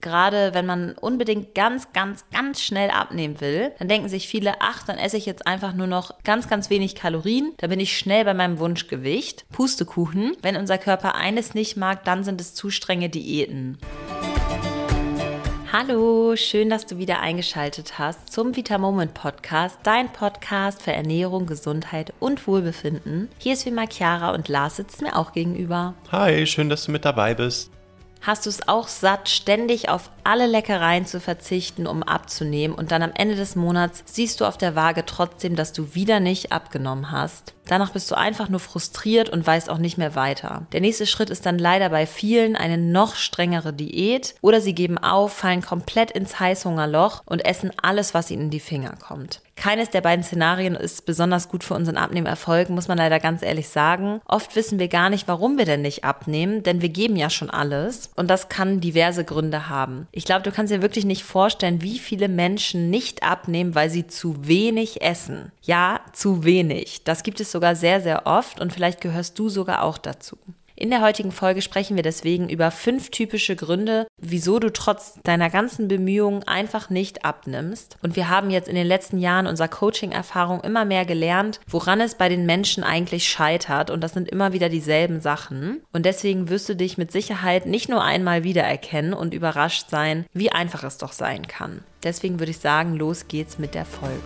gerade wenn man unbedingt ganz, ganz, ganz schnell abnehmen will, dann denken sich viele, ach, dann esse ich jetzt einfach nur noch ganz, ganz wenig Kalorien, da bin ich schnell bei meinem Wunschgewicht. Pustekuchen, wenn unser Körper eines nicht mag, dann sind es zu strenge Diäten. Hallo, schön, dass du wieder eingeschaltet hast zum Vita Moment Podcast, dein Podcast für Ernährung, Gesundheit und Wohlbefinden. Hier ist wie mal Chiara und Lars sitzt mir auch gegenüber. Hi, schön, dass du mit dabei bist. Hast du es auch satt, ständig auf alle Leckereien zu verzichten, um abzunehmen und dann am Ende des Monats siehst du auf der Waage trotzdem, dass du wieder nicht abgenommen hast? Danach bist du einfach nur frustriert und weißt auch nicht mehr weiter. Der nächste Schritt ist dann leider bei vielen eine noch strengere Diät oder sie geben auf, fallen komplett ins Heißhungerloch und essen alles, was ihnen in die Finger kommt. Keines der beiden Szenarien ist besonders gut für unseren Abnehmerfolg, muss man leider ganz ehrlich sagen. Oft wissen wir gar nicht, warum wir denn nicht abnehmen, denn wir geben ja schon alles und das kann diverse Gründe haben. Ich glaube, du kannst dir wirklich nicht vorstellen, wie viele Menschen nicht abnehmen, weil sie zu wenig essen. Ja, zu wenig. Das gibt es sogar sehr, sehr oft und vielleicht gehörst du sogar auch dazu. In der heutigen Folge sprechen wir deswegen über fünf typische Gründe, wieso du trotz deiner ganzen Bemühungen einfach nicht abnimmst. Und wir haben jetzt in den letzten Jahren unserer Coaching-Erfahrung immer mehr gelernt, woran es bei den Menschen eigentlich scheitert. Und das sind immer wieder dieselben Sachen. Und deswegen wirst du dich mit Sicherheit nicht nur einmal wiedererkennen und überrascht sein, wie einfach es doch sein kann. Deswegen würde ich sagen, los geht's mit der Folge.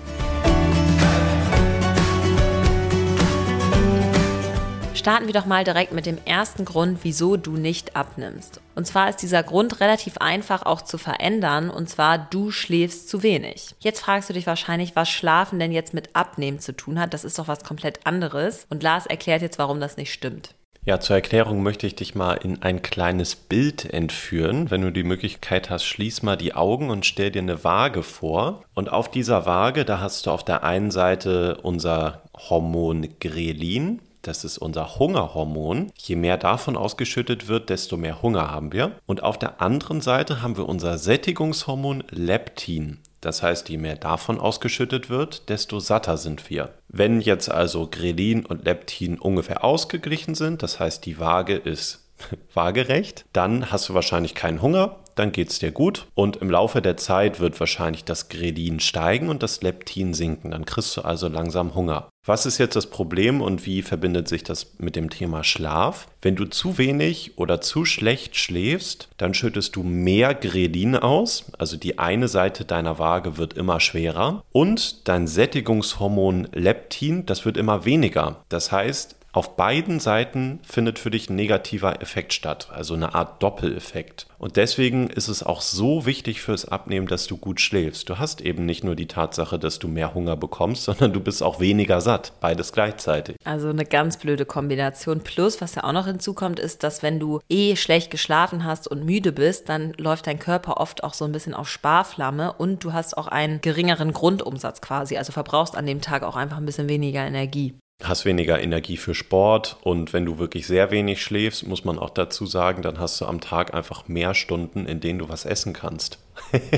Starten wir doch mal direkt mit dem ersten Grund, wieso du nicht abnimmst. Und zwar ist dieser Grund relativ einfach auch zu verändern, und zwar du schläfst zu wenig. Jetzt fragst du dich wahrscheinlich, was Schlafen denn jetzt mit Abnehmen zu tun hat. Das ist doch was komplett anderes. Und Lars erklärt jetzt, warum das nicht stimmt. Ja, zur Erklärung möchte ich dich mal in ein kleines Bild entführen. Wenn du die Möglichkeit hast, schließ mal die Augen und stell dir eine Waage vor. Und auf dieser Waage, da hast du auf der einen Seite unser Hormon Grelin das ist unser Hungerhormon. Je mehr davon ausgeschüttet wird, desto mehr Hunger haben wir. Und auf der anderen Seite haben wir unser Sättigungshormon Leptin. Das heißt, je mehr davon ausgeschüttet wird, desto satter sind wir. Wenn jetzt also Grelin und Leptin ungefähr ausgeglichen sind, das heißt, die Waage ist waagerecht, dann hast du wahrscheinlich keinen Hunger, dann geht es dir gut und im Laufe der Zeit wird wahrscheinlich das Grelin steigen und das Leptin sinken. Dann kriegst du also langsam Hunger. Was ist jetzt das Problem und wie verbindet sich das mit dem Thema Schlaf? Wenn du zu wenig oder zu schlecht schläfst, dann schüttest du mehr Grelin aus, also die eine Seite deiner Waage wird immer schwerer und dein Sättigungshormon Leptin, das wird immer weniger. Das heißt, auf beiden Seiten findet für dich ein negativer Effekt statt, also eine Art Doppeleffekt. Und deswegen ist es auch so wichtig fürs Abnehmen, dass du gut schläfst. Du hast eben nicht nur die Tatsache, dass du mehr Hunger bekommst, sondern du bist auch weniger satt. Beides gleichzeitig. Also eine ganz blöde Kombination. Plus, was ja auch noch hinzukommt, ist, dass wenn du eh schlecht geschlafen hast und müde bist, dann läuft dein Körper oft auch so ein bisschen auf Sparflamme und du hast auch einen geringeren Grundumsatz quasi. Also verbrauchst an dem Tag auch einfach ein bisschen weniger Energie hast weniger Energie für Sport und wenn du wirklich sehr wenig schläfst, muss man auch dazu sagen, dann hast du am Tag einfach mehr Stunden, in denen du was essen kannst.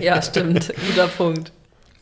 Ja, stimmt. Guter Punkt.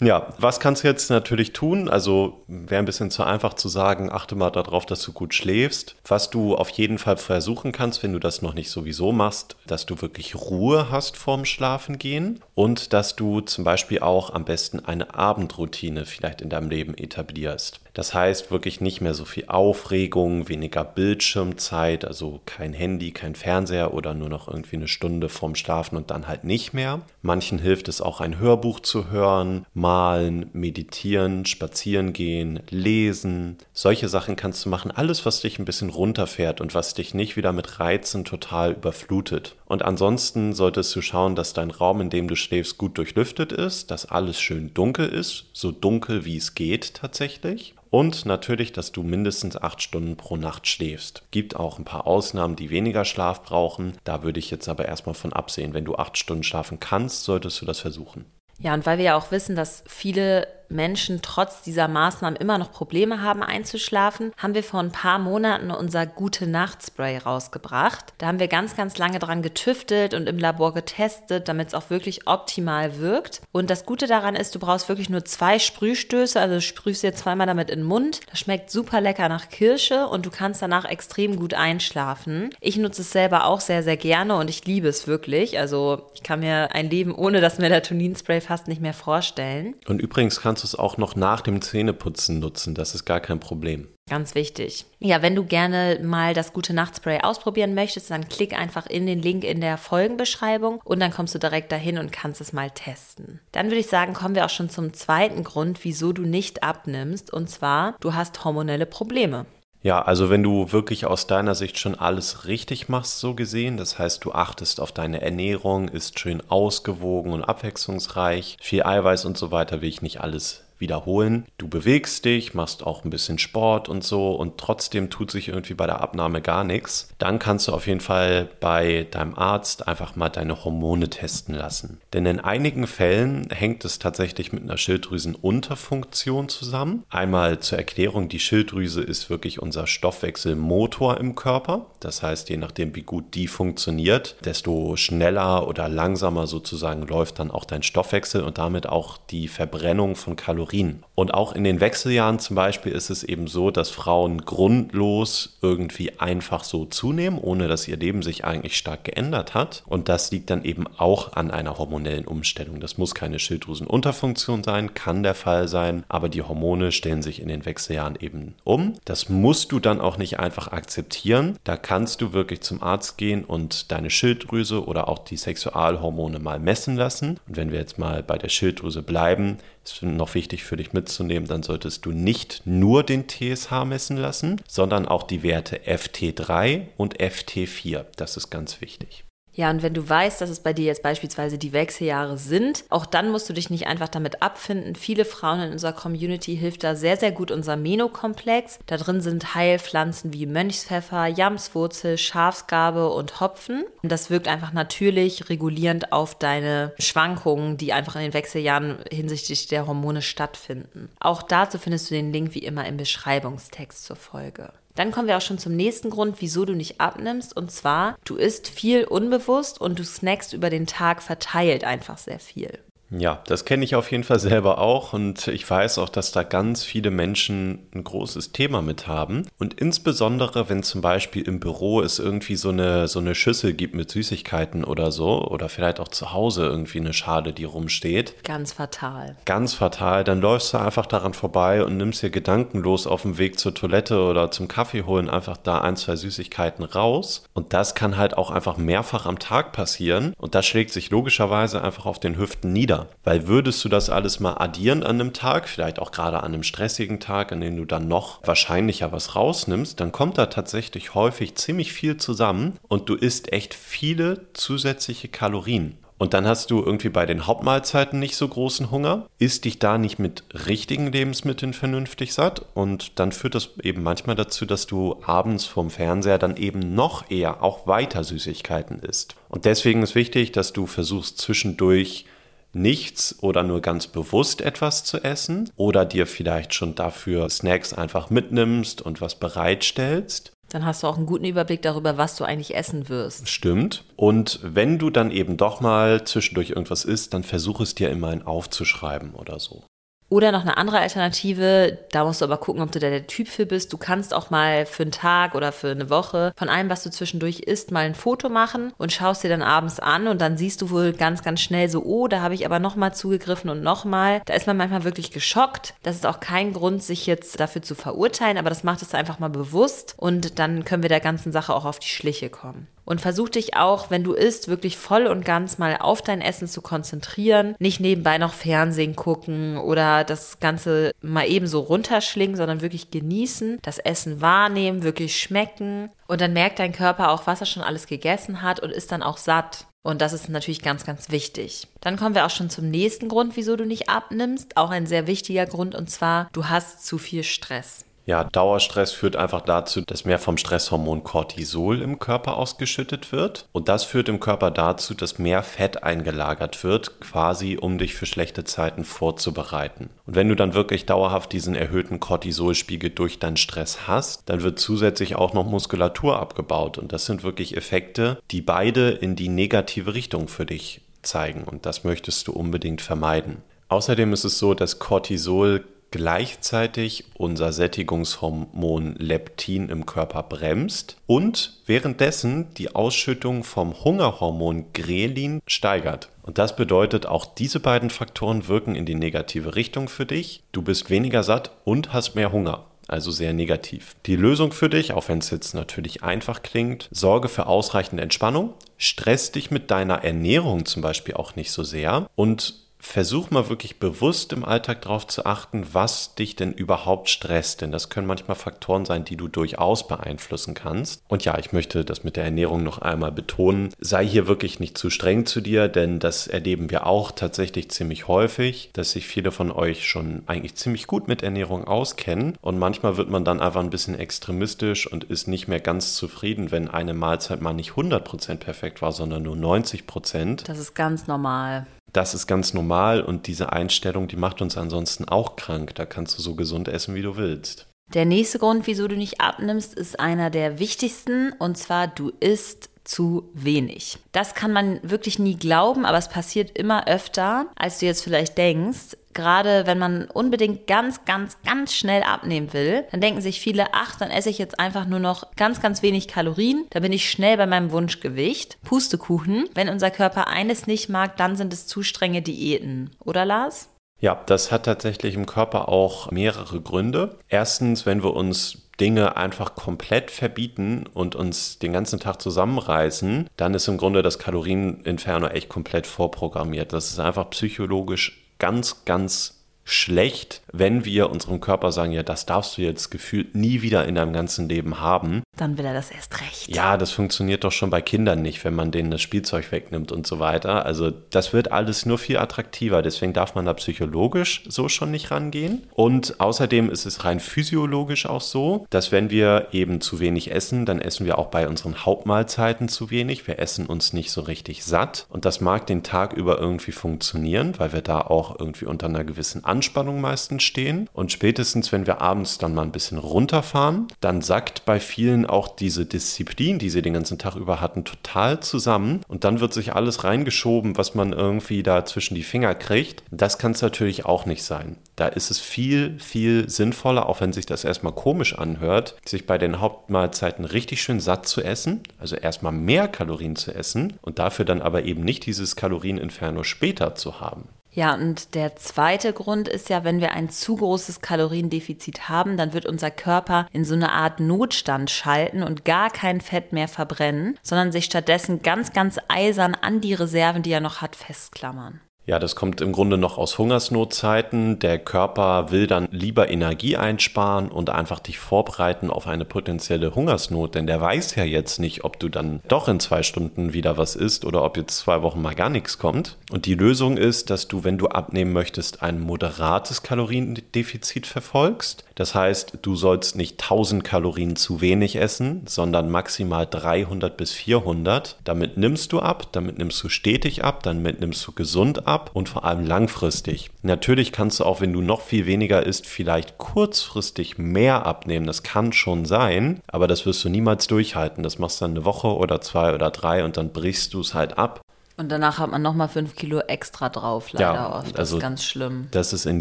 Ja, was kannst du jetzt natürlich tun? Also wäre ein bisschen zu einfach zu sagen, achte mal darauf, dass du gut schläfst. Was du auf jeden Fall versuchen kannst, wenn du das noch nicht sowieso machst, dass du wirklich Ruhe hast vorm Schlafengehen und dass du zum Beispiel auch am besten eine Abendroutine vielleicht in deinem Leben etablierst. Das heißt wirklich nicht mehr so viel Aufregung, weniger Bildschirmzeit, also kein Handy, kein Fernseher oder nur noch irgendwie eine Stunde vorm Schlafen und dann halt nicht mehr. Manchen hilft es auch ein Hörbuch zu hören, malen, meditieren, spazieren gehen, lesen. Solche Sachen kannst du machen. Alles, was dich ein bisschen runterfährt und was dich nicht wieder mit Reizen total überflutet. Und ansonsten solltest du schauen, dass dein Raum, in dem du schläfst, gut durchlüftet ist, dass alles schön dunkel ist, so dunkel wie es geht tatsächlich. Und natürlich, dass du mindestens acht Stunden pro Nacht schläfst. Gibt auch ein paar Ausnahmen, die weniger Schlaf brauchen. Da würde ich jetzt aber erstmal von absehen. Wenn du acht Stunden schlafen kannst, solltest du das versuchen. Ja, und weil wir ja auch wissen, dass viele Menschen trotz dieser Maßnahmen immer noch Probleme haben einzuschlafen, haben wir vor ein paar Monaten unser Gute Nacht Spray rausgebracht. Da haben wir ganz, ganz lange dran getüftelt und im Labor getestet, damit es auch wirklich optimal wirkt. Und das Gute daran ist, du brauchst wirklich nur zwei Sprühstöße, also sprühst dir zweimal damit in den Mund. Das schmeckt super lecker nach Kirsche und du kannst danach extrem gut einschlafen. Ich nutze es selber auch sehr, sehr gerne und ich liebe es wirklich. Also ich kann mir ein Leben ohne das Melatonin-Spray fast nicht mehr vorstellen. Und übrigens kannst es auch noch nach dem Zähneputzen nutzen. Das ist gar kein Problem. Ganz wichtig. Ja, wenn du gerne mal das gute Nachtspray ausprobieren möchtest, dann klick einfach in den Link in der Folgenbeschreibung und dann kommst du direkt dahin und kannst es mal testen. Dann würde ich sagen, kommen wir auch schon zum zweiten Grund, wieso du nicht abnimmst. Und zwar, du hast hormonelle Probleme. Ja, also wenn du wirklich aus deiner Sicht schon alles richtig machst, so gesehen, das heißt, du achtest auf deine Ernährung, ist schön ausgewogen und abwechslungsreich, viel Eiweiß und so weiter, will ich nicht alles wiederholen. Du bewegst dich, machst auch ein bisschen Sport und so und trotzdem tut sich irgendwie bei der Abnahme gar nichts. Dann kannst du auf jeden Fall bei deinem Arzt einfach mal deine Hormone testen lassen. Denn in einigen Fällen hängt es tatsächlich mit einer Schilddrüsenunterfunktion zusammen. Einmal zur Erklärung, die Schilddrüse ist wirklich unser Stoffwechselmotor im Körper. Das heißt, je nachdem, wie gut die funktioniert, desto schneller oder langsamer sozusagen läuft dann auch dein Stoffwechsel und damit auch die Verbrennung von Kalorien Kalorien. Und auch in den Wechseljahren zum Beispiel ist es eben so, dass Frauen grundlos irgendwie einfach so zunehmen, ohne dass ihr Leben sich eigentlich stark geändert hat. Und das liegt dann eben auch an einer hormonellen Umstellung. Das muss keine Schilddrüsenunterfunktion sein, kann der Fall sein, aber die Hormone stellen sich in den Wechseljahren eben um. Das musst du dann auch nicht einfach akzeptieren. Da kannst du wirklich zum Arzt gehen und deine Schilddrüse oder auch die Sexualhormone mal messen lassen. Und wenn wir jetzt mal bei der Schilddrüse bleiben, ist noch wichtig für dich mitzunehmen, dann solltest du nicht nur den TSH messen lassen, sondern auch die Werte FT3 und FT4. Das ist ganz wichtig. Ja, und wenn du weißt, dass es bei dir jetzt beispielsweise die Wechseljahre sind, auch dann musst du dich nicht einfach damit abfinden. Viele Frauen in unserer Community hilft da sehr, sehr gut unser Meno-Komplex. Da drin sind Heilpflanzen wie Mönchspfeffer, Jamswurzel, Schafsgabe und Hopfen. Und das wirkt einfach natürlich regulierend auf deine Schwankungen, die einfach in den Wechseljahren hinsichtlich der Hormone stattfinden. Auch dazu findest du den Link wie immer im Beschreibungstext zur Folge. Dann kommen wir auch schon zum nächsten Grund, wieso du nicht abnimmst. Und zwar, du isst viel unbewusst und du snackst über den Tag verteilt einfach sehr viel. Ja, das kenne ich auf jeden Fall selber auch und ich weiß auch, dass da ganz viele Menschen ein großes Thema mit haben. Und insbesondere, wenn zum Beispiel im Büro es irgendwie so eine, so eine Schüssel gibt mit Süßigkeiten oder so oder vielleicht auch zu Hause irgendwie eine Schale, die rumsteht. Ganz fatal. Ganz fatal. Dann läufst du einfach daran vorbei und nimmst dir gedankenlos auf dem Weg zur Toilette oder zum Kaffee holen einfach da ein, zwei Süßigkeiten raus. Und das kann halt auch einfach mehrfach am Tag passieren und das schlägt sich logischerweise einfach auf den Hüften nieder. Weil würdest du das alles mal addieren an einem Tag, vielleicht auch gerade an einem stressigen Tag, an dem du dann noch wahrscheinlicher was rausnimmst, dann kommt da tatsächlich häufig ziemlich viel zusammen und du isst echt viele zusätzliche Kalorien. Und dann hast du irgendwie bei den Hauptmahlzeiten nicht so großen Hunger, isst dich da nicht mit richtigen Lebensmitteln vernünftig satt und dann führt das eben manchmal dazu, dass du abends vom Fernseher dann eben noch eher auch weiter Süßigkeiten isst. Und deswegen ist wichtig, dass du versuchst zwischendurch nichts oder nur ganz bewusst etwas zu essen oder dir vielleicht schon dafür Snacks einfach mitnimmst und was bereitstellst. Dann hast du auch einen guten Überblick darüber, was du eigentlich essen wirst. Stimmt. Und wenn du dann eben doch mal zwischendurch irgendwas isst, dann versuch es dir immerhin aufzuschreiben oder so. Oder noch eine andere Alternative, da musst du aber gucken, ob du da der Typ für bist. Du kannst auch mal für einen Tag oder für eine Woche von allem, was du zwischendurch isst, mal ein Foto machen und schaust dir dann abends an und dann siehst du wohl ganz, ganz schnell so, oh, da habe ich aber nochmal zugegriffen und nochmal. Da ist man manchmal wirklich geschockt. Das ist auch kein Grund, sich jetzt dafür zu verurteilen, aber das macht es einfach mal bewusst und dann können wir der ganzen Sache auch auf die Schliche kommen. Und versuch dich auch, wenn du isst, wirklich voll und ganz mal auf dein Essen zu konzentrieren. Nicht nebenbei noch Fernsehen gucken oder das Ganze mal eben so runterschlingen, sondern wirklich genießen, das Essen wahrnehmen, wirklich schmecken. Und dann merkt dein Körper auch, was er schon alles gegessen hat und ist dann auch satt. Und das ist natürlich ganz, ganz wichtig. Dann kommen wir auch schon zum nächsten Grund, wieso du nicht abnimmst. Auch ein sehr wichtiger Grund und zwar, du hast zu viel Stress. Ja, Dauerstress führt einfach dazu, dass mehr vom Stresshormon Cortisol im Körper ausgeschüttet wird. Und das führt im Körper dazu, dass mehr Fett eingelagert wird, quasi um dich für schlechte Zeiten vorzubereiten. Und wenn du dann wirklich dauerhaft diesen erhöhten Cortisolspiegel durch deinen Stress hast, dann wird zusätzlich auch noch Muskulatur abgebaut. Und das sind wirklich Effekte, die beide in die negative Richtung für dich zeigen. Und das möchtest du unbedingt vermeiden. Außerdem ist es so, dass Cortisol gleichzeitig unser Sättigungshormon Leptin im Körper bremst und währenddessen die Ausschüttung vom Hungerhormon Grelin steigert. Und das bedeutet, auch diese beiden Faktoren wirken in die negative Richtung für dich. Du bist weniger satt und hast mehr Hunger also sehr negativ. Die Lösung für dich, auch wenn es jetzt natürlich einfach klingt, sorge für ausreichend Entspannung, stress dich mit deiner Ernährung zum Beispiel auch nicht so sehr und versuch mal wirklich bewusst im Alltag darauf zu achten, was dich denn überhaupt stresst. Denn das können manchmal Faktoren sein, die du durchaus beeinflussen kannst. Und ja, ich möchte das mit der Ernährung noch einmal betonen. Sei hier wirklich nicht zu streng zu dir, denn das erleben wir auch tatsächlich ziemlich häufig, dass sich viele von euch schon eigentlich ziemlich gut mit Ernährung auskennen. Und manchmal wird man dann einfach ein bisschen extremistisch und ist nicht mehr ganz zufrieden, wenn eine Mahlzeit mal nicht 100% perfekt war, sondern nur 90%. Das ist ganz normal das ist ganz normal und diese Einstellung, die macht uns ansonsten auch krank. Da kannst du so gesund essen, wie du willst. Der nächste Grund, wieso du nicht abnimmst, ist einer der wichtigsten und zwar du isst zu wenig. Das kann man wirklich nie glauben, aber es passiert immer öfter, als du jetzt vielleicht denkst gerade wenn man unbedingt ganz, ganz, ganz schnell abnehmen will, dann denken sich viele, ach, dann esse ich jetzt einfach nur noch ganz, ganz wenig Kalorien, da bin ich schnell bei meinem Wunschgewicht. Pustekuchen. Wenn unser Körper eines nicht mag, dann sind es zu strenge Diäten. Oder Lars? Ja, das hat tatsächlich im Körper auch mehrere Gründe. Erstens, wenn wir uns Dinge einfach komplett verbieten und uns den ganzen Tag zusammenreißen, dann ist im Grunde das Kalorieninferno echt komplett vorprogrammiert. Das ist einfach psychologisch ganz, ganz schlecht, wenn wir unserem Körper sagen, ja, das darfst du jetzt gefühlt nie wieder in deinem ganzen Leben haben. Dann will er das erst recht. Ja, das funktioniert doch schon bei Kindern nicht, wenn man denen das Spielzeug wegnimmt und so weiter. Also das wird alles nur viel attraktiver. Deswegen darf man da psychologisch so schon nicht rangehen. Und außerdem ist es rein physiologisch auch so, dass wenn wir eben zu wenig essen, dann essen wir auch bei unseren Hauptmahlzeiten zu wenig. Wir essen uns nicht so richtig satt. Und das mag den Tag über irgendwie funktionieren, weil wir da auch irgendwie unter einer gewissen Anspannung meistens stehen. Und spätestens, wenn wir abends dann mal ein bisschen runterfahren, dann sackt bei vielen auch diese Disziplin, die sie den ganzen Tag über hatten, total zusammen. Und dann wird sich alles reingeschoben, was man irgendwie da zwischen die Finger kriegt. Das kann es natürlich auch nicht sein. Da ist es viel, viel sinnvoller, auch wenn sich das erstmal komisch anhört, sich bei den Hauptmahlzeiten richtig schön satt zu essen, also erstmal mehr Kalorien zu essen und dafür dann aber eben nicht dieses Kalorieninferno später zu haben. Ja, und der zweite Grund ist ja, wenn wir ein zu großes Kaloriendefizit haben, dann wird unser Körper in so eine Art Notstand schalten und gar kein Fett mehr verbrennen, sondern sich stattdessen ganz, ganz eisern an die Reserven, die er noch hat, festklammern. Ja, das kommt im Grunde noch aus Hungersnotzeiten. Der Körper will dann lieber Energie einsparen und einfach dich vorbereiten auf eine potenzielle Hungersnot, denn der weiß ja jetzt nicht, ob du dann doch in zwei Stunden wieder was isst oder ob jetzt zwei Wochen mal gar nichts kommt. Und die Lösung ist, dass du, wenn du abnehmen möchtest, ein moderates Kaloriendefizit verfolgst. Das heißt, du sollst nicht 1000 Kalorien zu wenig essen, sondern maximal 300 bis 400. Damit nimmst du ab, damit nimmst du stetig ab, damit nimmst du gesund ab ab und vor allem langfristig. Natürlich kannst du auch, wenn du noch viel weniger isst, vielleicht kurzfristig mehr abnehmen. Das kann schon sein, aber das wirst du niemals durchhalten. Das machst du dann eine Woche oder zwei oder drei und dann brichst du es halt ab. Und danach hat man nochmal fünf Kilo extra drauf, leider ja, oft. Das also ist ganz schlimm. Das ist in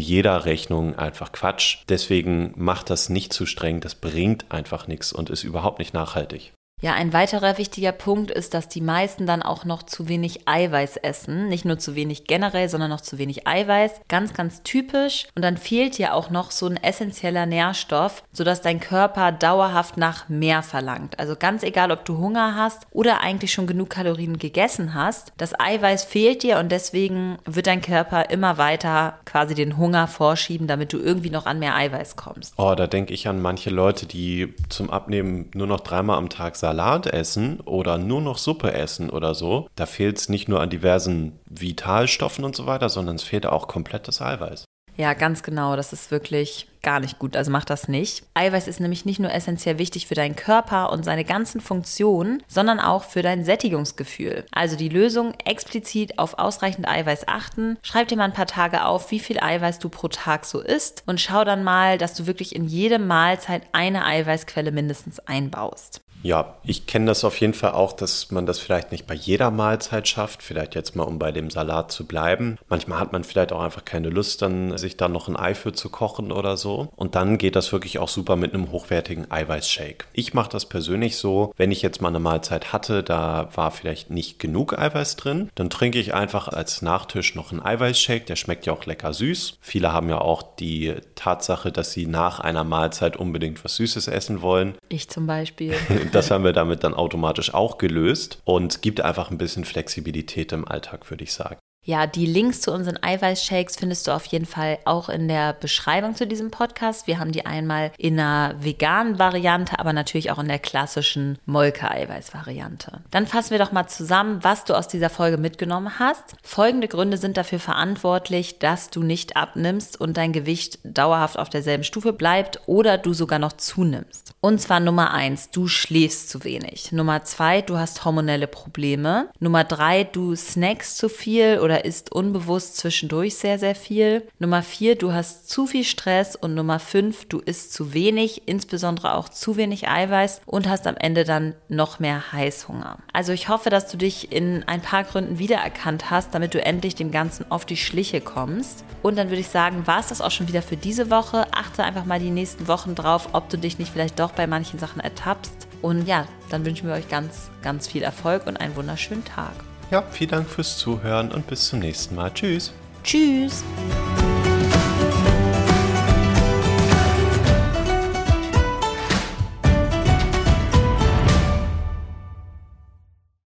jeder Rechnung einfach Quatsch. Deswegen macht das nicht zu streng. Das bringt einfach nichts und ist überhaupt nicht nachhaltig. Ja, ein weiterer wichtiger Punkt ist, dass die meisten dann auch noch zu wenig Eiweiß essen. Nicht nur zu wenig generell, sondern noch zu wenig Eiweiß. Ganz, ganz typisch. Und dann fehlt dir auch noch so ein essentieller Nährstoff, sodass dein Körper dauerhaft nach mehr verlangt. Also ganz egal, ob du Hunger hast oder eigentlich schon genug Kalorien gegessen hast, das Eiweiß fehlt dir und deswegen wird dein Körper immer weiter quasi den Hunger vorschieben, damit du irgendwie noch an mehr Eiweiß kommst. Oh, da denke ich an manche Leute, die zum Abnehmen nur noch dreimal am Tag sagen, Salat essen oder nur noch Suppe essen oder so, da fehlt es nicht nur an diversen Vitalstoffen und so weiter, sondern es fehlt auch komplett das Eiweiß. Ja, ganz genau. Das ist wirklich gar nicht gut. Also mach das nicht. Eiweiß ist nämlich nicht nur essentiell wichtig für deinen Körper und seine ganzen Funktionen, sondern auch für dein Sättigungsgefühl. Also die Lösung explizit auf ausreichend Eiweiß achten. Schreib dir mal ein paar Tage auf, wie viel Eiweiß du pro Tag so isst und schau dann mal, dass du wirklich in jede Mahlzeit eine Eiweißquelle mindestens einbaust. Ja, ich kenne das auf jeden Fall auch, dass man das vielleicht nicht bei jeder Mahlzeit schafft. Vielleicht jetzt mal, um bei dem Salat zu bleiben. Manchmal hat man vielleicht auch einfach keine Lust, dann sich da noch ein Ei für zu kochen oder so. Und dann geht das wirklich auch super mit einem hochwertigen Eiweißshake. Ich mache das persönlich so, wenn ich jetzt mal eine Mahlzeit hatte, da war vielleicht nicht genug Eiweiß drin, dann trinke ich einfach als Nachtisch noch einen Eiweißshake. Der schmeckt ja auch lecker süß. Viele haben ja auch die Tatsache, dass sie nach einer Mahlzeit unbedingt was Süßes essen wollen. Ich zum Beispiel. Das haben wir damit dann automatisch auch gelöst und gibt einfach ein bisschen Flexibilität im Alltag, würde ich sagen. Ja, die Links zu unseren Eiweißshakes findest du auf jeden Fall auch in der Beschreibung zu diesem Podcast. Wir haben die einmal in einer veganen Variante, aber natürlich auch in der klassischen Molke-Eiweiß-Variante. Dann fassen wir doch mal zusammen, was du aus dieser Folge mitgenommen hast. Folgende Gründe sind dafür verantwortlich, dass du nicht abnimmst und dein Gewicht dauerhaft auf derselben Stufe bleibt oder du sogar noch zunimmst. Und zwar Nummer eins, du schläfst zu wenig. Nummer zwei, du hast hormonelle Probleme. Nummer drei, du snackst zu viel oder oder isst unbewusst zwischendurch sehr, sehr viel. Nummer vier, du hast zu viel Stress. Und Nummer fünf, du isst zu wenig, insbesondere auch zu wenig Eiweiß und hast am Ende dann noch mehr Heißhunger. Also ich hoffe, dass du dich in ein paar Gründen wiedererkannt hast, damit du endlich dem Ganzen auf die Schliche kommst. Und dann würde ich sagen, war es das auch schon wieder für diese Woche. Achte einfach mal die nächsten Wochen drauf, ob du dich nicht vielleicht doch bei manchen Sachen ertappst. Und ja, dann wünschen wir euch ganz, ganz viel Erfolg und einen wunderschönen Tag. Ja, vielen Dank fürs Zuhören und bis zum nächsten Mal. Tschüss. Tschüss.